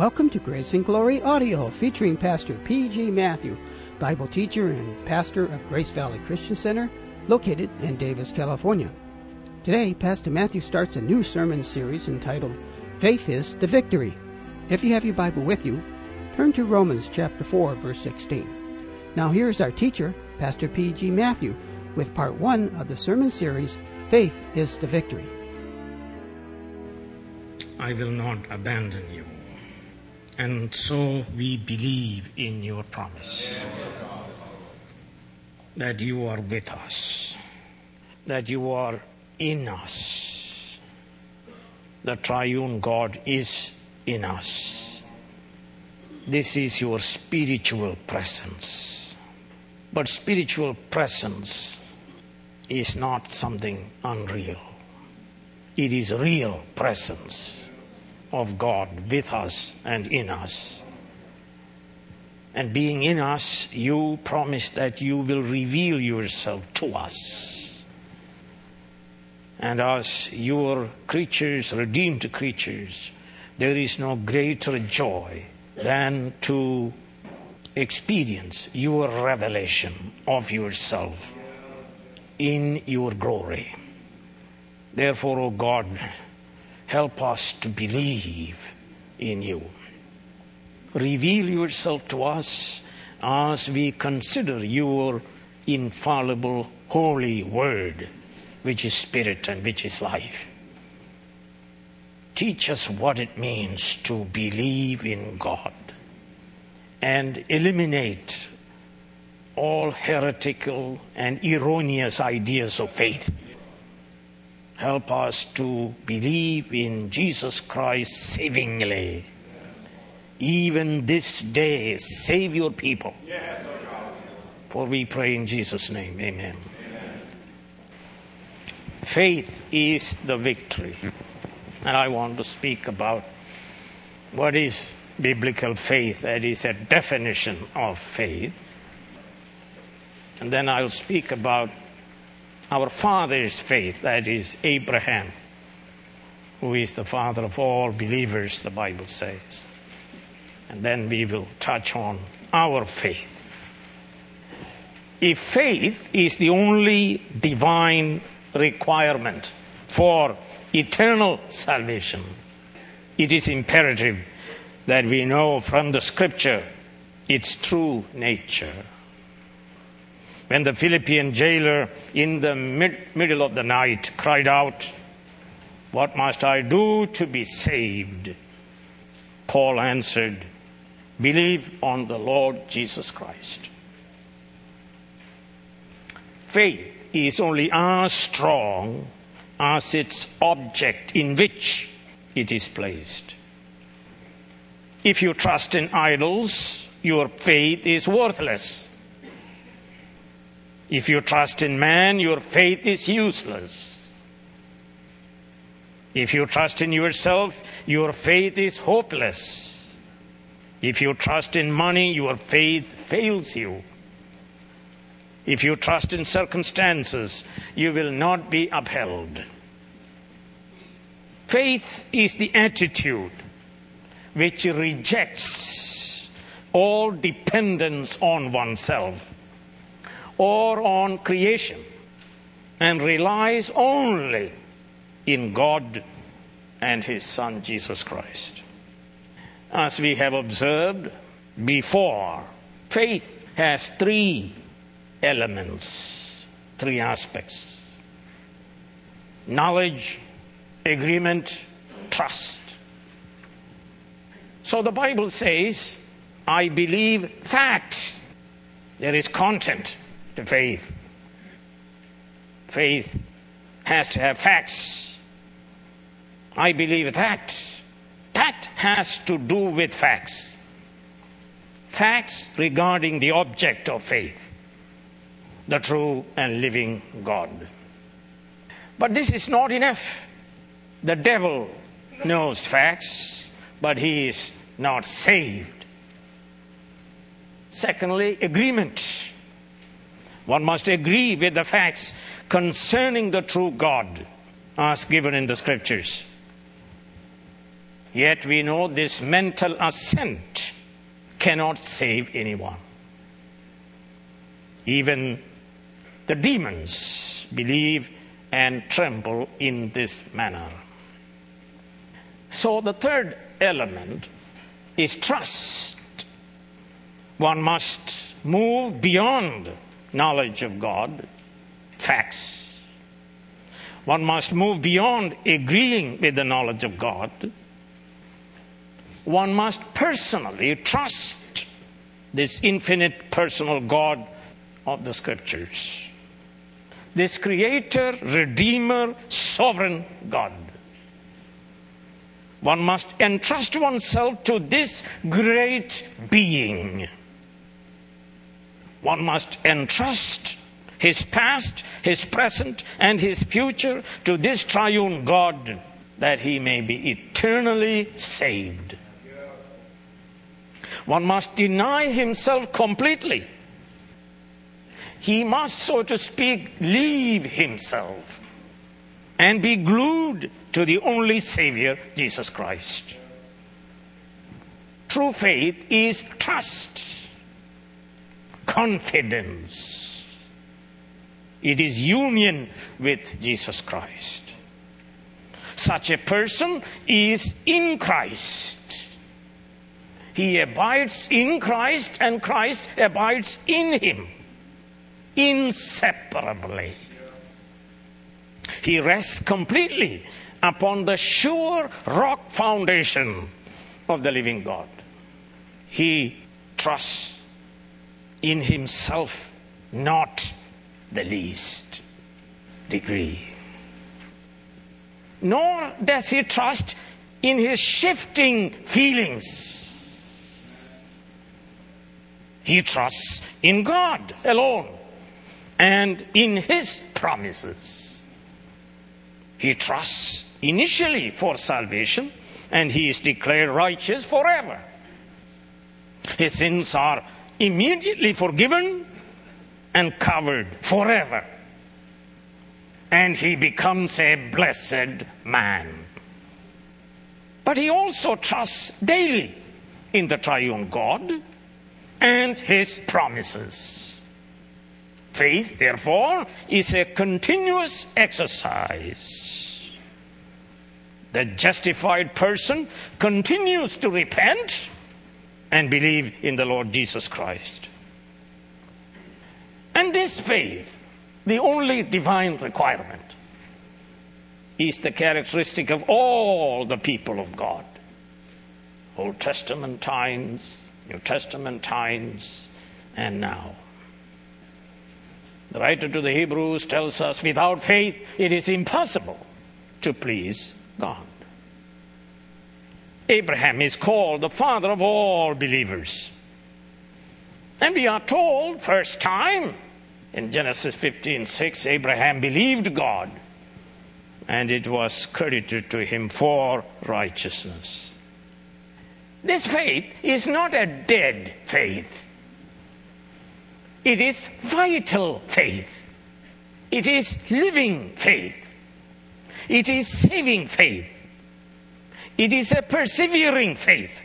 Welcome to Grace and Glory Audio featuring Pastor P.G. Matthew, Bible teacher and pastor of Grace Valley Christian Center, located in Davis, California. Today, Pastor Matthew starts a new sermon series entitled Faith is the Victory. If you have your Bible with you, turn to Romans chapter 4, verse 16. Now, here is our teacher, Pastor P.G. Matthew, with part one of the sermon series Faith is the Victory. I will not abandon you. And so we believe in your promise that you are with us, that you are in us. The triune God is in us. This is your spiritual presence. But spiritual presence is not something unreal. It is real presence of God with us and in us. And being in us, you promise that you will reveal yourself to us. And as your creatures, redeemed creatures, there is no greater joy than to experience your revelation of yourself in your glory. Therefore, O oh God, Help us to believe in you. Reveal yourself to us as we consider your infallible holy word, which is spirit and which is life. Teach us what it means to believe in God and eliminate all heretical and erroneous ideas of faith Help us to believe in Jesus Christ savingly. Even this day, save your people. For we pray in Jesus' name. Amen. Faith is the victory. And I want to speak about what is biblical faith, that is a definition of faith. And then I'll speak about our father's faith, that is Abraham, who is the father of all believers, the Bible says. And then we will touch on our faith. If faith is the only divine requirement for eternal salvation, it is imperative that we know from the scripture its true nature when the Philippian jailer in the mid- middle of the night cried out, What must I do to be saved? Paul answered, Believe on the Lord Jesus Christ. Faith is only as strong as its object in which it is placed. If you trust in idols, your faith is worthless. If you trust in man, your faith is useless. If you trust in yourself, your faith is hopeless. If you trust in money, your faith fails you. If you trust in circumstances, you will not be upheld. Faith is the attitude which rejects all dependence on oneself or on creation and relies only in God and His Son Jesus Christ. As we have observed before, faith has three elements, three aspects knowledge, agreement, trust. So the Bible says, I believe fact. There is content to faith. Faith has to have facts. I believe that. That has to do with facts. Facts regarding the object of faith, the true and living God. But this is not enough. The devil knows facts, but he is not saved. Secondly, agreement. One must agree with the facts concerning the true God as given in the scriptures. Yet we know this mental assent cannot save anyone. Even the demons believe and tremble in this manner. So the third element is trust. One must move beyond knowledge of God, facts. One must move beyond agreeing with the knowledge of God. One must personally trust this infinite personal God of the scriptures. This creator, redeemer, sovereign God. One must entrust oneself to this great being. One must entrust his past, his present, and his future to this triune God that he may be eternally saved. One must deny himself completely. He must, so to speak, leave himself and be glued to the only Savior, Jesus Christ. True faith is trust, confidence. It is union with Jesus Christ. Such a person is in Christ. He abides in Christ and Christ abides in him inseparably. He rests completely upon the sure rock foundation of the living God. He trusts in himself not the least degree. Nor does he trust in his shifting feelings. He trusts in God alone and in his promises. He trusts initially for salvation and he is declared righteous forever. His sins are immediately forgiven and covered forever. And he becomes a blessed man. But he also trusts daily in the triune God and his promises. Faith, therefore, is a continuous exercise. The justified person continues to repent and believe in the Lord Jesus Christ. And this faith, the only divine requirement, is the characteristic of all the people of God. Old Testament times, New Testament times, and now. The writer to the Hebrews tells us without faith it is impossible to please God. Abraham is called the father of all believers. And we are told, first time, in Genesis 15 6, Abraham believed God, and it was credited to him for righteousness. This faith is not a dead faith. It is vital faith. It is living faith. It is saving faith. It is a persevering faith.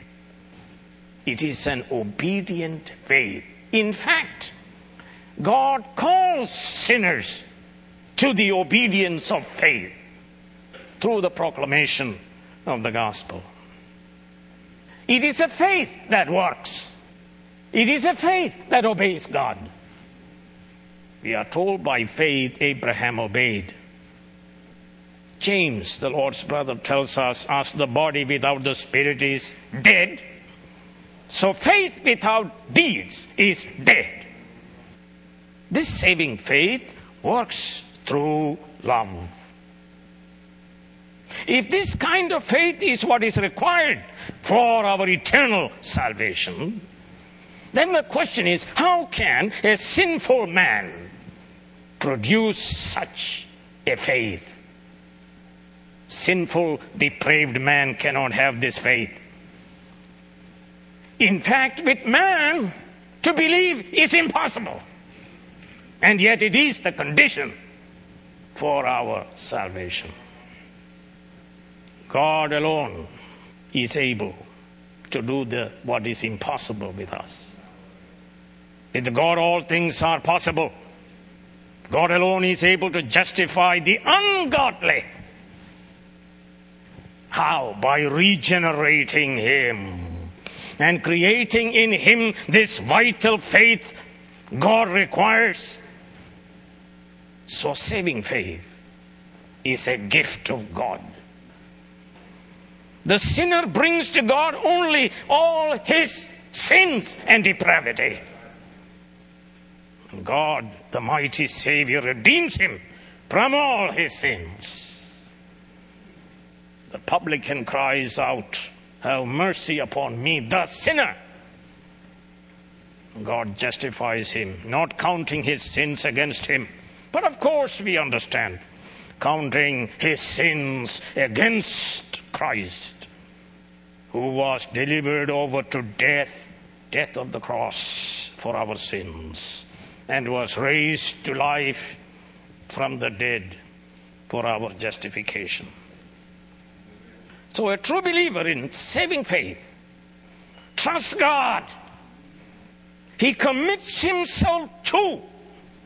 It is an obedient faith. In fact, God calls sinners to the obedience of faith through the proclamation of the gospel. It is a faith that works. It is a faith that obeys God. We are told by faith Abraham obeyed. James, the Lord's brother, tells us, as the body without the spirit is dead, so faith without deeds is dead. This saving faith works through love. If this kind of faith is what is required for our eternal salvation, then the question is how can a sinful man produce such a faith? Sinful, depraved man cannot have this faith. In fact, with man, to believe is impossible. And yet it is the condition for our salvation. God alone is able to do the, what is impossible with us. With God, all things are possible. God alone is able to justify the ungodly. How? By regenerating him and creating in him this vital faith God requires. So, saving faith is a gift of God. The sinner brings to God only all his sins and depravity. God, the mighty Savior, redeems him from all his sins. The publican cries out, Have mercy upon me, the sinner. God justifies him, not counting his sins against him. But of course, we understand, counting his sins against Christ, who was delivered over to death, death of the cross for our sins, and was raised to life from the dead for our justification. So, a true believer in saving faith trusts God. He commits himself to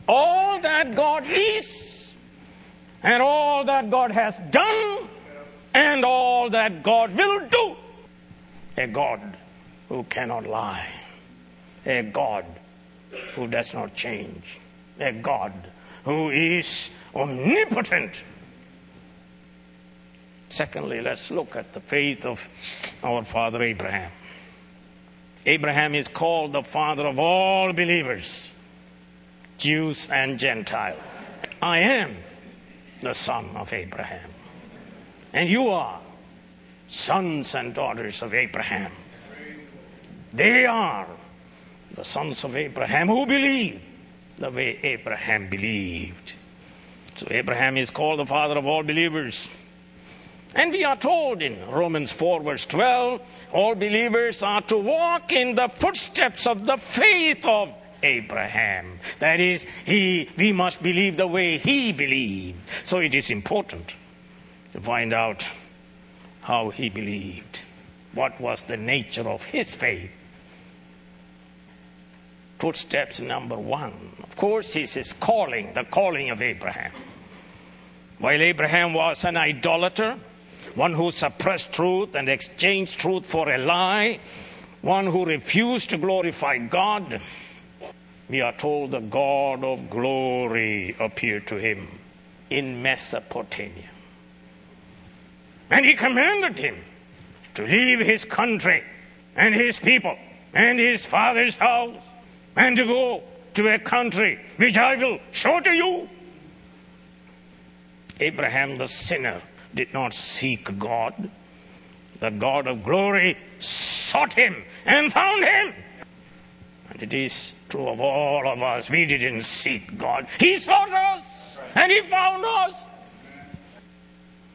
all that God is and all that God has done and all that God will do. A God who cannot lie. A God who does not change. A God who is omnipotent. Secondly, let's look at the faith of our father Abraham. Abraham is called the father of all believers, Jews and Gentiles. I am the son of Abraham. And you are sons and daughters of Abraham. They are the sons of Abraham who believe the way Abraham believed. So Abraham is called the father of all believers. And we are told in Romans 4, verse 12, all believers are to walk in the footsteps of the faith of Abraham. That is, he, we must believe the way he believed. So it is important to find out how he believed. What was the nature of his faith? Footsteps number one. Of course, is his calling, the calling of Abraham. While Abraham was an idolater, one who suppressed truth and exchanged truth for a lie, one who refused to glorify God, we are told the God of glory appeared to him in Mesopotamia. And he commanded him to leave his country and his people and his father's house and to go to a country which I will show to you. Abraham the sinner did not seek God. The God of glory sought him and found him. And it is true of all of us. We didn't seek God. He sought us and he found us.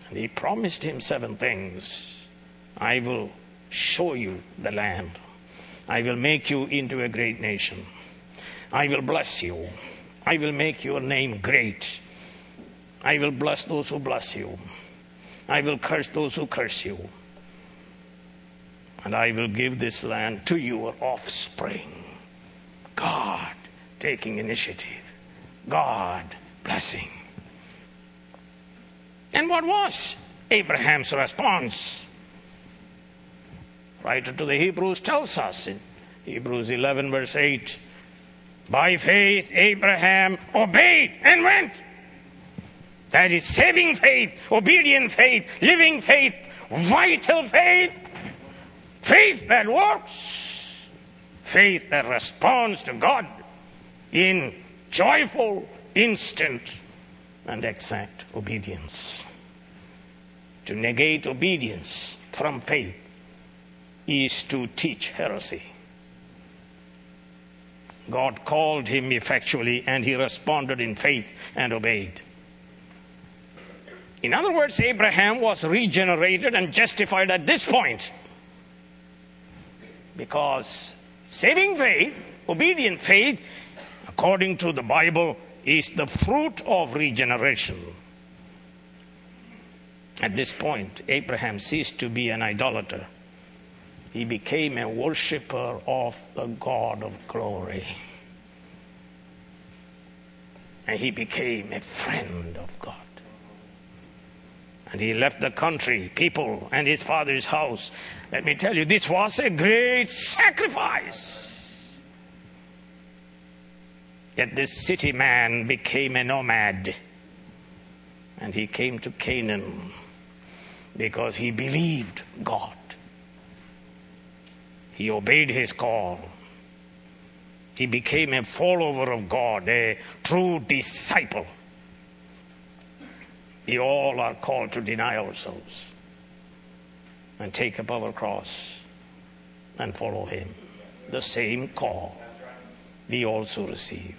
And he promised him seven things. I will show you the land. I will make you into a great nation. I will bless you. I will make your name great. I will bless those who bless you. I will curse those who curse you. And I will give this land to your offspring. God taking initiative. God blessing. And what was Abraham's response? Writer to the Hebrews tells us in Hebrews 11, verse 8 By faith, Abraham obeyed and went. That is saving faith, obedient faith, living faith, vital faith, faith that works, faith that responds to God in joyful, instant, and exact obedience. To negate obedience from faith is to teach heresy. God called him effectually and he responded in faith and obeyed. In other words, Abraham was regenerated and justified at this point. Because saving faith, obedient faith, according to the Bible, is the fruit of regeneration. At this point, Abraham ceased to be an idolater he became a worshiper of the God of glory. And he became a friend of God. And he left the country, people, and his father's house. Let me tell you, this was a great sacrifice. Yet this city man became a nomad. And he came to Canaan because he believed God. He obeyed his call. He became a follower of God, a true disciple. We all are called to deny ourselves and take up our cross and follow him. The same call we also receive.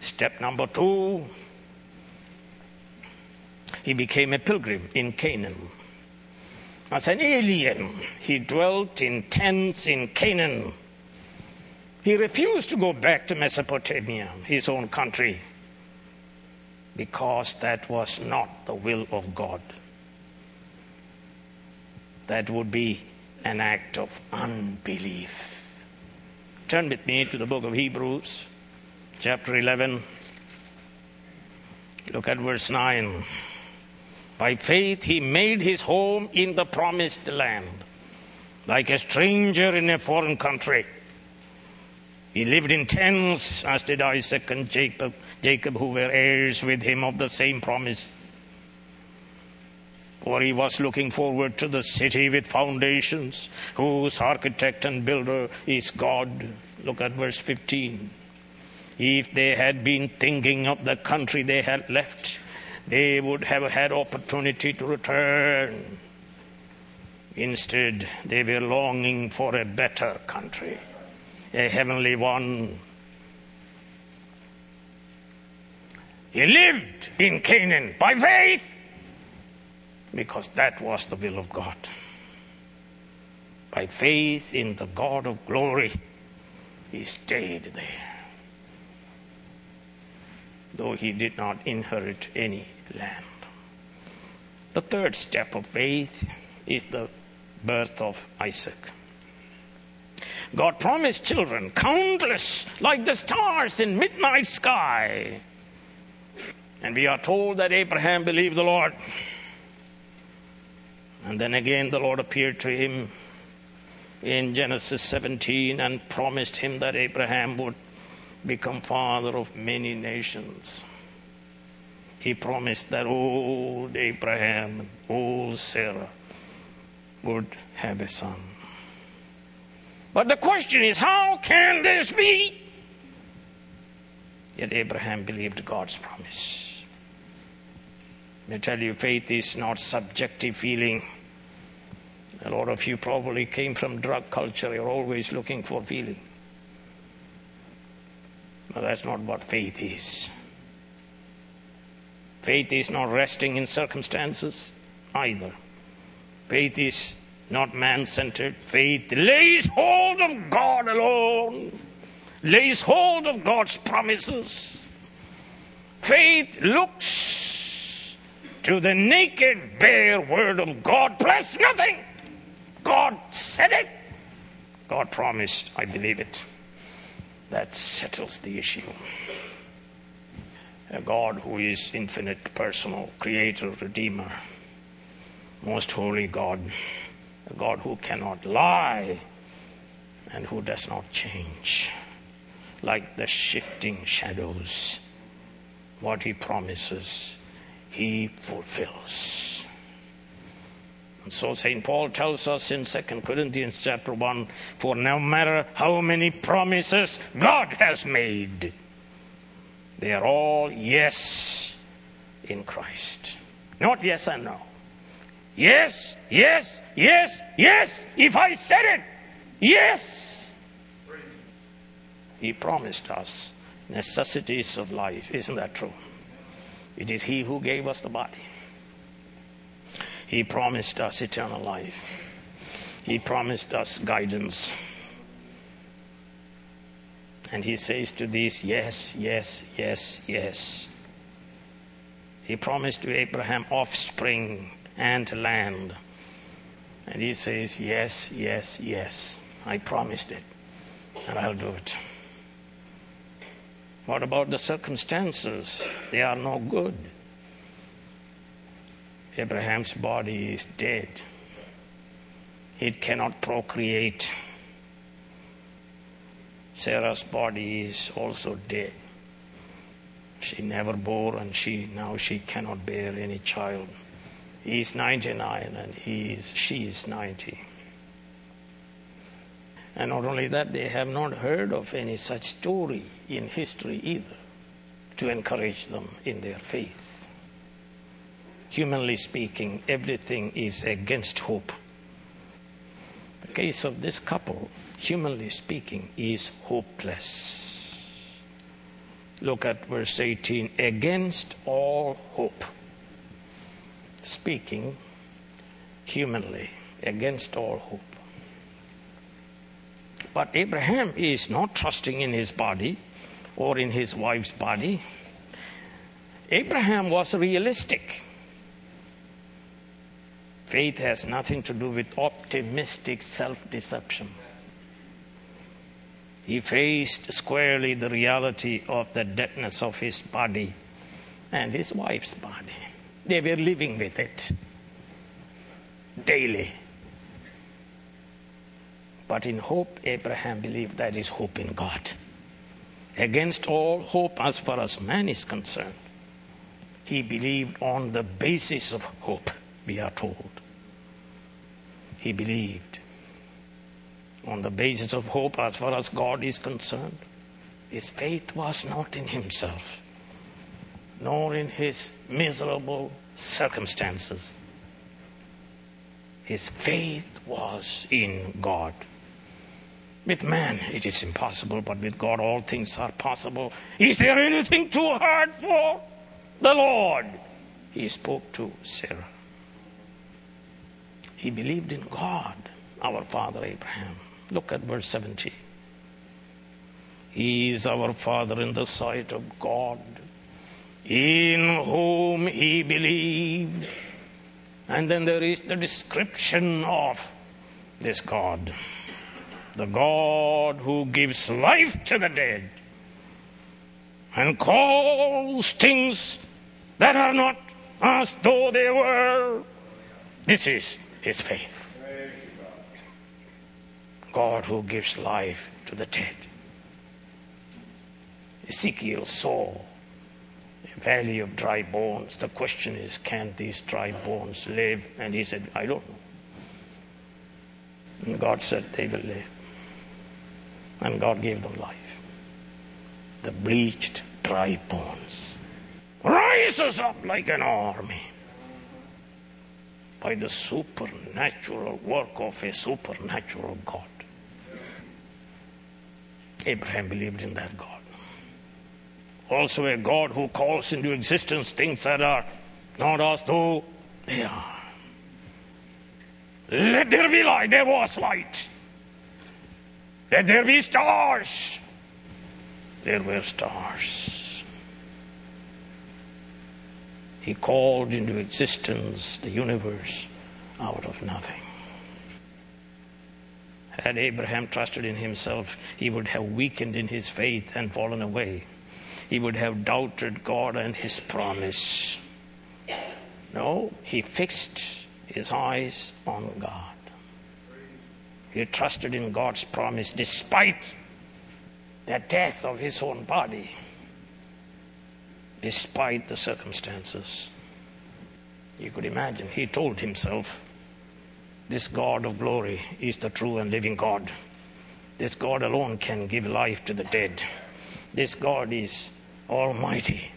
Step number two, he became a pilgrim in Canaan. As an alien, he dwelt in tents in Canaan. He refused to go back to Mesopotamia, his own country, because that was not the will of God. That would be an act of unbelief. Turn with me to the book of Hebrews, chapter 11. Look at verse 9. By faith, he made his home in the promised land, like a stranger in a foreign country. He lived in tents, as did Isaac and Jacob, Jacob, who were heirs with him of the same promise. For he was looking forward to the city with foundations, whose architect and builder is God. Look at verse 15. If they had been thinking of the country they had left, they would have had opportunity to return. Instead, they were longing for a better country, a heavenly one. He lived in Canaan by faith because that was the will of God. By faith in the God of glory, he stayed there, though he did not inherit any land. The third step of faith is the birth of Isaac. God promised children, countless like the stars in midnight sky. And we are told that Abraham believed the Lord. And then again the Lord appeared to him in Genesis 17 and promised him that Abraham would become father of many nations he promised that old Abraham old Sarah would have a son. But the question is, how can this be? Yet Abraham believed God's promise. I tell you, faith is not subjective feeling. A lot of you probably came from drug culture. You're always looking for feeling. But that's not what faith is. Faith is not resting in circumstances either. Faith is not man centered. Faith lays hold of God alone, lays hold of God's promises. Faith looks to the naked, bare word of God plus nothing. God said it. God promised. I believe it. That settles the issue a God who is infinite, personal, creator, redeemer, most holy God, a God who cannot lie and who does not change, like the shifting shadows. What he promises, he fulfills. And so St. Paul tells us in 2 Corinthians chapter 1 For no matter how many promises God has made, they are all yes in Christ. Not yes and no. Yes, yes, yes, yes. If I said it, yes. He promised us necessities of life. Isn't that true? It is He who gave us the body. He promised us eternal life. He promised us guidance. And he says to these, Yes, yes, yes, yes. He promised to Abraham offspring and land. And he says, Yes, yes, yes. I promised it, and I'll do it. What about the circumstances? They are no good. Abraham's body is dead. It cannot procreate. Sarah's body is also dead. She never bore and she now she cannot bear any child. He is 99 and he is, she is 90. And not only that, they have not heard of any such story in history either to encourage them in their faith. Humanly speaking, everything is against hope. The case of this couple, humanly speaking, is hopeless. Look at verse 18 against all hope. Speaking humanly, against all hope. But Abraham is not trusting in his body or in his wife's body. Abraham was realistic. Faith has nothing to do with optimistic self deception. He faced squarely the reality of the deadness of his body and his wife's body. They were living with it daily. But in hope, Abraham believed that is hope in God. Against all hope, as far as man is concerned, he believed on the basis of hope, we are told. He believed on the basis of hope, as far as God is concerned. His faith was not in himself, nor in his miserable circumstances. His faith was in God. With man, it is impossible, but with God, all things are possible. Is there anything too hard for the Lord? He spoke to Sarah. He believed in God, our father Abraham. Look at verse 17. He is our father in the sight of God, in whom he believed. And then there is the description of this God the God who gives life to the dead and calls things that are not as though they were. This is his faith. God who gives life to the dead. Ezekiel saw a valley of dry bones. The question is, can these dry bones live? And he said, I don't know. And God said, they will live and God gave them life. The bleached, dry bones rises up like an army by the supernatural work of a supernatural God. Abraham believed in that God. Also, a God who calls into existence things that are not as though they are. Let there be light. There was light. Let there be stars. There were stars. He called into existence the universe out of nothing. Had Abraham trusted in himself, he would have weakened in his faith and fallen away. He would have doubted God and his promise. No, he fixed his eyes on God. He trusted in God's promise despite the death of his own body, despite the circumstances. You could imagine, he told himself, This God of glory is the true and living God. This God alone can give life to the dead. This God is almighty,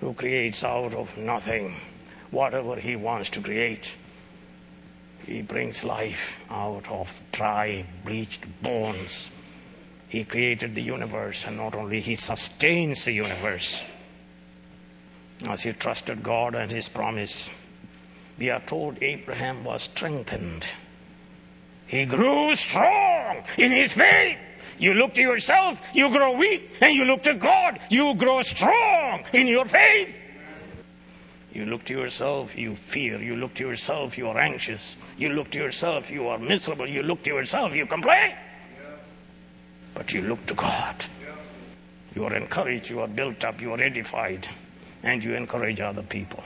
who creates out of nothing whatever he wants to create. He brings life out of dry, bleached bones. He created the universe, and not only He sustains the universe. As he trusted God and His promise, we are told Abraham was strengthened. He grew strong in his faith. You look to yourself, you grow weak, and you look to God, you grow strong in your faith. You look to yourself, you fear. You look to yourself, you are anxious. You look to yourself, you are miserable. You look to yourself, you complain. But you look to God. You are encouraged, you are built up, you are edified, and you encourage other people.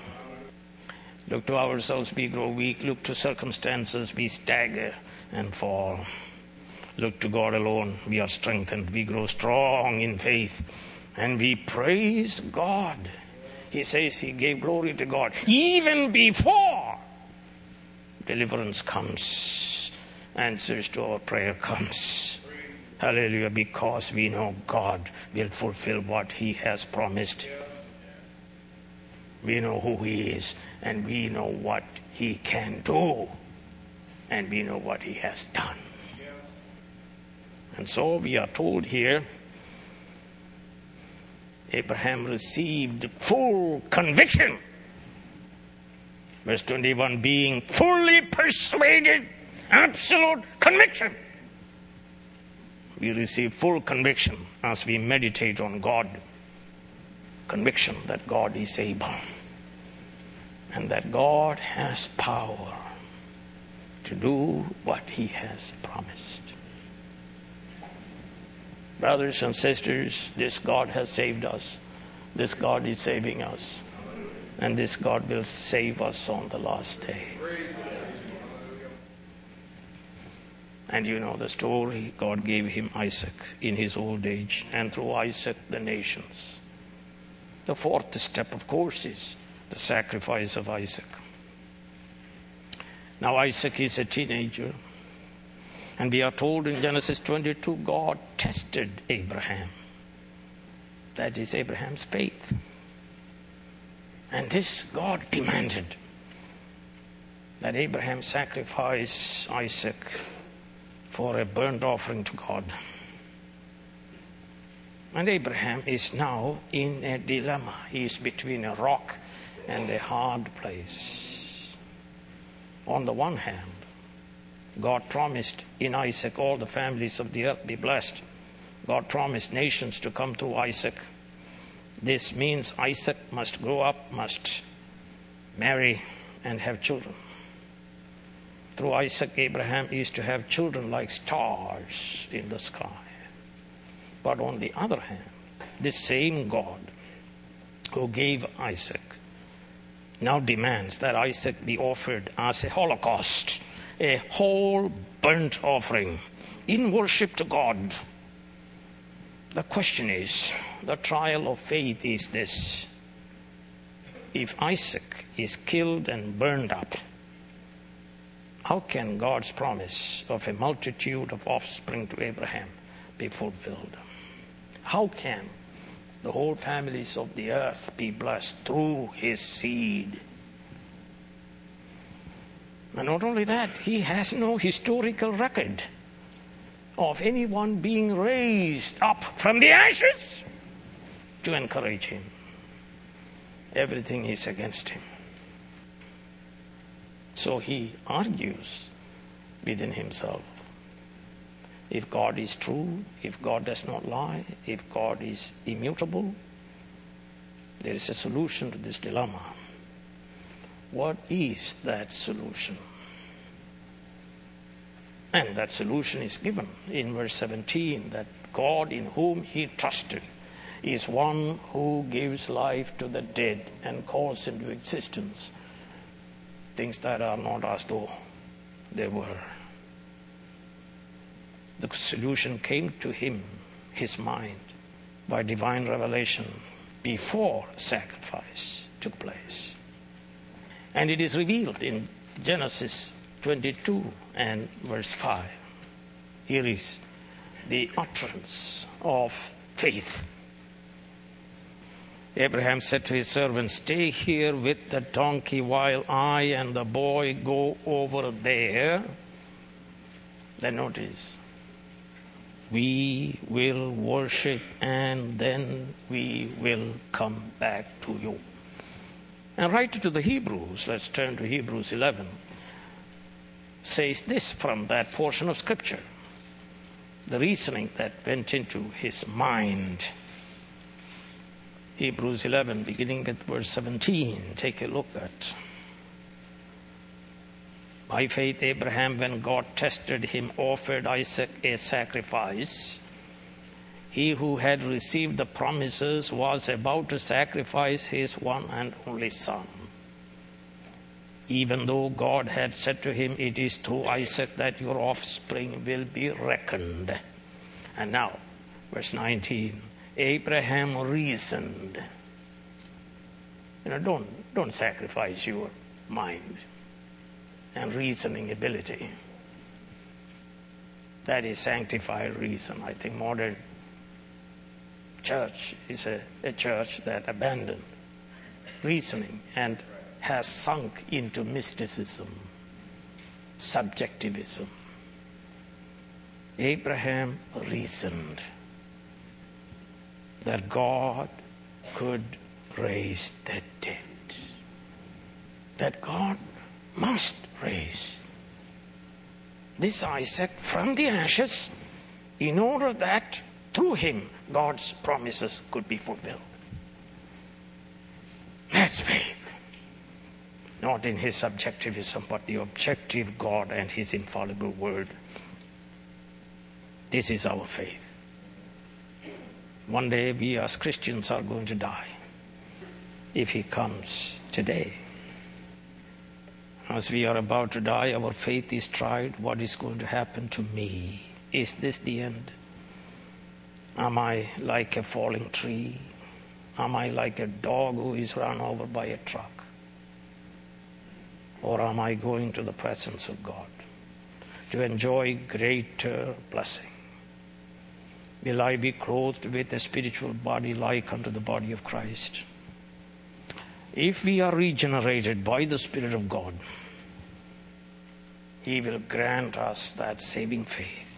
Look to ourselves, we grow weak. Look to circumstances, we stagger and fall. Look to God alone, we are strengthened. We grow strong in faith, and we praise God. He says he gave glory to God even before deliverance comes, answers to our prayer comes. Hallelujah, because we know God will fulfill what He has promised. We know who He is, and we know what He can do, and we know what He has done. And so we are told here Abraham received full conviction. Verse 21 being fully persuaded, absolute conviction. We receive full conviction as we meditate on God. Conviction that God is able and that God has power to do what He has promised. Brothers and sisters, this God has saved us. This God is saving us. And this God will save us on the last day. And you know the story. God gave him Isaac in his old age, and through Isaac, the nations. The fourth step, of course, is the sacrifice of Isaac. Now, Isaac is a teenager. And we are told in Genesis 22 God tested Abraham. That is Abraham's faith. And this God demanded that Abraham sacrifice Isaac for a burnt offering to God. And Abraham is now in a dilemma. He is between a rock and a hard place. On the one hand, God promised in Isaac all the families of the earth be blessed. God promised nations to come through Isaac. This means Isaac must grow up, must marry, and have children. Through Isaac, Abraham is to have children like stars in the sky. But on the other hand, this same God who gave Isaac now demands that Isaac be offered as a holocaust a whole burnt offering in worship to God. The question is the trial of faith is this. If Isaac is killed and burned up, how can God's promise of a multitude of offspring to Abraham be fulfilled? How can the whole families of the earth be blessed through his seed? And not only that, he has no historical record of anyone being raised up from the ashes to encourage him. Everything is against him. So he argues within himself. If God is true, if God does not lie, if God is immutable, there is a solution to this dilemma. What is that solution? And that solution is given in verse 17 that God in whom he trusted is one who gives life to the dead and calls into existence things that are not as though they were. The solution came to him, his mind, by divine revelation before sacrifice took place. And it is revealed in Genesis 22 and verse 5. Here is the utterance of faith. Abraham said to his servant, Stay here with the donkey while I and the boy go over there. Then notice, we will worship and then we will come back to you. And right to the Hebrews, let's turn to Hebrews 11 says this from that portion of Scripture. The reasoning that went into his mind. Hebrews 11, beginning at verse 17. Take a look at. By faith, Abraham, when God tested him, offered Isaac a sacrifice. He who had received the promises was about to sacrifice his one and only son. Even though God had said to him, It is through Isaac that your offspring will be reckoned. And now, verse 19 Abraham reasoned. You know, don't, don't sacrifice your mind and reasoning ability. That is sanctified reason. I think modern church is a, a church that abandoned reasoning and has sunk into mysticism, subjectivism. Abraham reasoned that God could raise the dead. That God must raise this Isaac from the ashes in order that through him God's promises could be fulfilled. That's faith. Not in his subjectivism, but the objective God and his infallible word. This is our faith. One day we as Christians are going to die if He comes today. As we are about to die, our faith is tried. What is going to happen to me? Is this the end? Am I like a falling tree? Am I like a dog who is run over by a truck? Or am I going to the presence of God to enjoy greater blessing? will I be clothed with a spiritual body like unto the body of Christ. If we are regenerated by the Spirit of God, He will grant us that saving faith.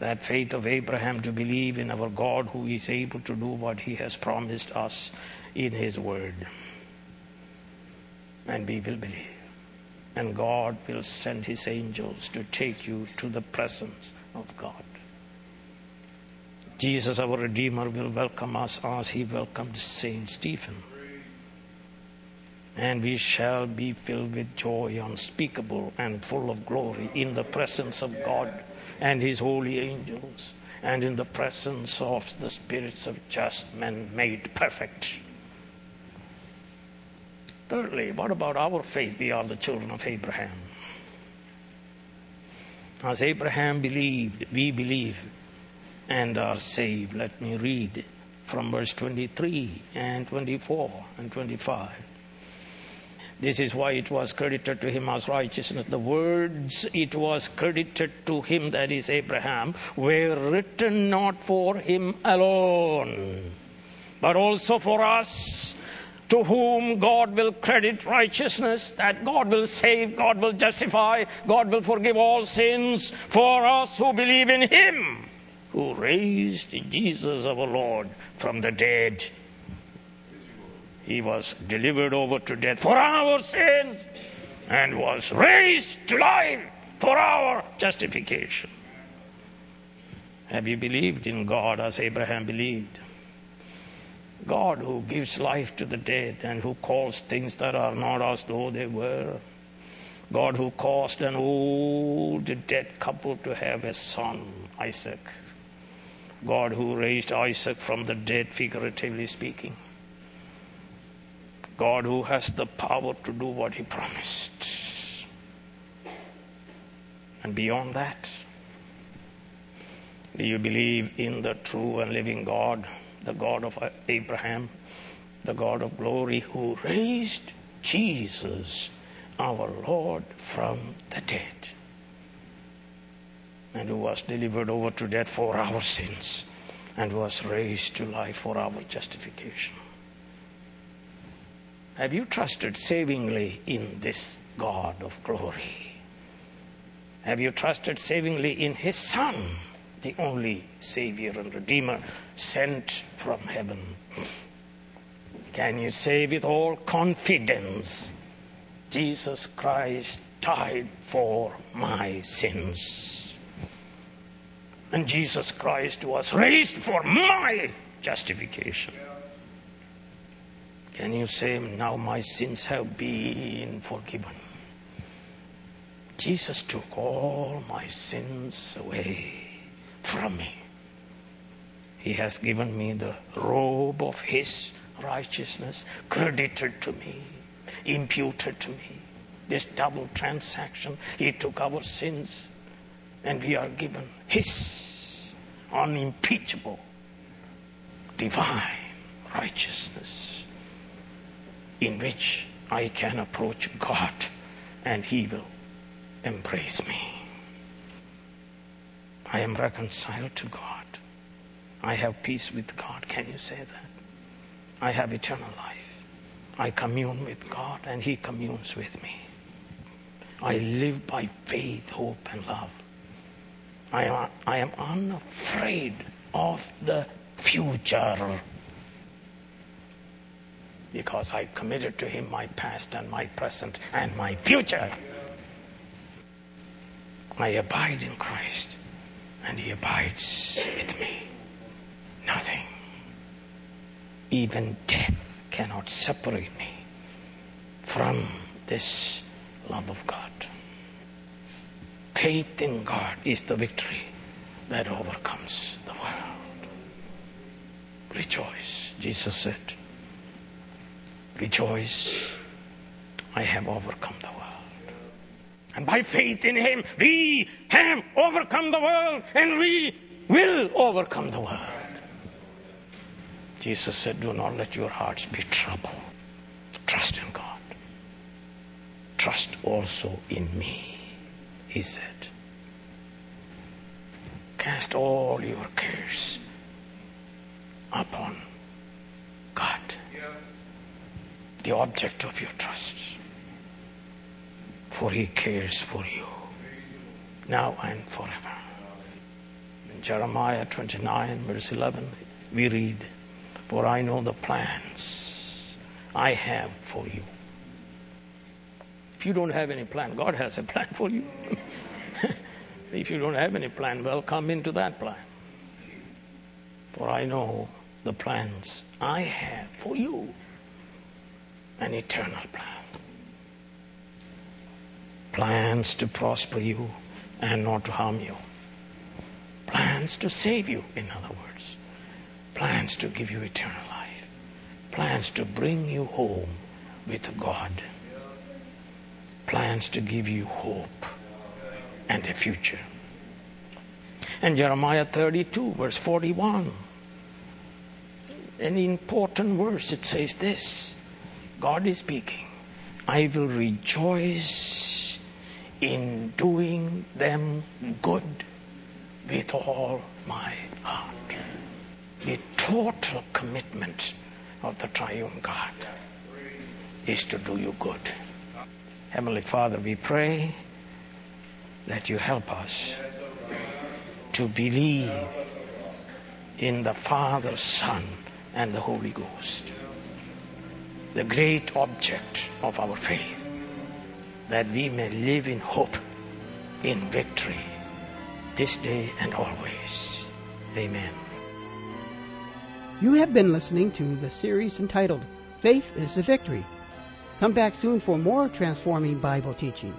That faith of Abraham to believe in our God who is able to do what He has promised us in His Word. And we will believe. And God will send His angels to take you to the presence of God. Jesus, our Redeemer, will welcome us as he welcomed Saint Stephen. And we shall be filled with joy unspeakable and full of glory in the presence of God and his holy angels and in the presence of the spirits of just men made perfect. Thirdly, what about our faith? We are the children of Abraham. As Abraham believed, we believe and are saved. Let me read from verse 23 and 24 and 25. This is why it was credited to him as righteousness. The words it was credited to him, that is Abraham, were written not for him alone, but also for us to whom God will credit righteousness, that God will save, God will justify, God will forgive all sins for us who believe in Him, who raised Jesus our Lord from the dead. He was delivered over to death for our sins and was raised to life for our justification. Have you believed in God as Abraham believed? God who gives life to the dead and who calls things that are not as though they were. God who caused an old dead couple to have a son, Isaac. God who raised Isaac from the dead, figuratively speaking. God who has the power to do what he promised. And beyond that, do you believe in the true and living God? the God of Abraham, the God of glory, who raised Jesus, our Lord, from the dead, and who was delivered over to death for our sins, and was raised to life for our justification. Have you trusted savingly in this God of glory? Have you trusted savingly in His Son? the only Savior and Redeemer sent from heaven. Can you say with all confidence, Jesus Christ died for my sins? And Jesus Christ was raised for my justification. Can you say, Now my sins have been forgiven? Jesus took all my sins away from me. He has given me the robe of His righteousness, credited to me, imputed to me. This double transaction, He took our sins, and we are given His unimpeachable, divine righteousness, in which I can approach God and He will embrace me. I am reconciled to God. I have peace with God. Can you say that? I have eternal life. I commune with God and He communes with me. I live by faith, hope, and love. I am, I am unafraid of the future because I committed to Him my past and my present and my future. I abide in Christ and He abides with me. Nothing, even death, cannot separate me from this love of God. Faith in God is the victory that overcomes the world. Rejoice, Jesus said. Rejoice, I have overcome the world. And by faith in Him, we have overcome the world and we will overcome the world. Jesus said, Do not let your hearts be troubled. Trust in God. Trust also in me, He said. Cast all your cares upon God, the object of your trust for he cares for you now and forever. In Jeremiah 29, verse 11, we read, For I know the plans I have for you. If you don't have any plan, God has a plan for you. if you don't have any plan, well, come into that plan. For I know the plans I have for you an eternal plan. Plans to prosper you and not to harm you, plans to save you, in other words, plans to give you eternal life, plans to bring you home with God, plans to give you hope and a future. And Jeremiah 32, verse 41, an important verse, it says this God is speaking, I will rejoice in doing them good with all my heart. The total commitment of the triune God is to do you good. Heavenly Father, we pray that you help us to believe in the Father, Son, and the Holy Ghost, the great object of our faith that we may live in hope, in victory, this day and always. Amen. You have been listening to the series entitled Faith is the Victory. Come back soon for more transforming Bible teaching.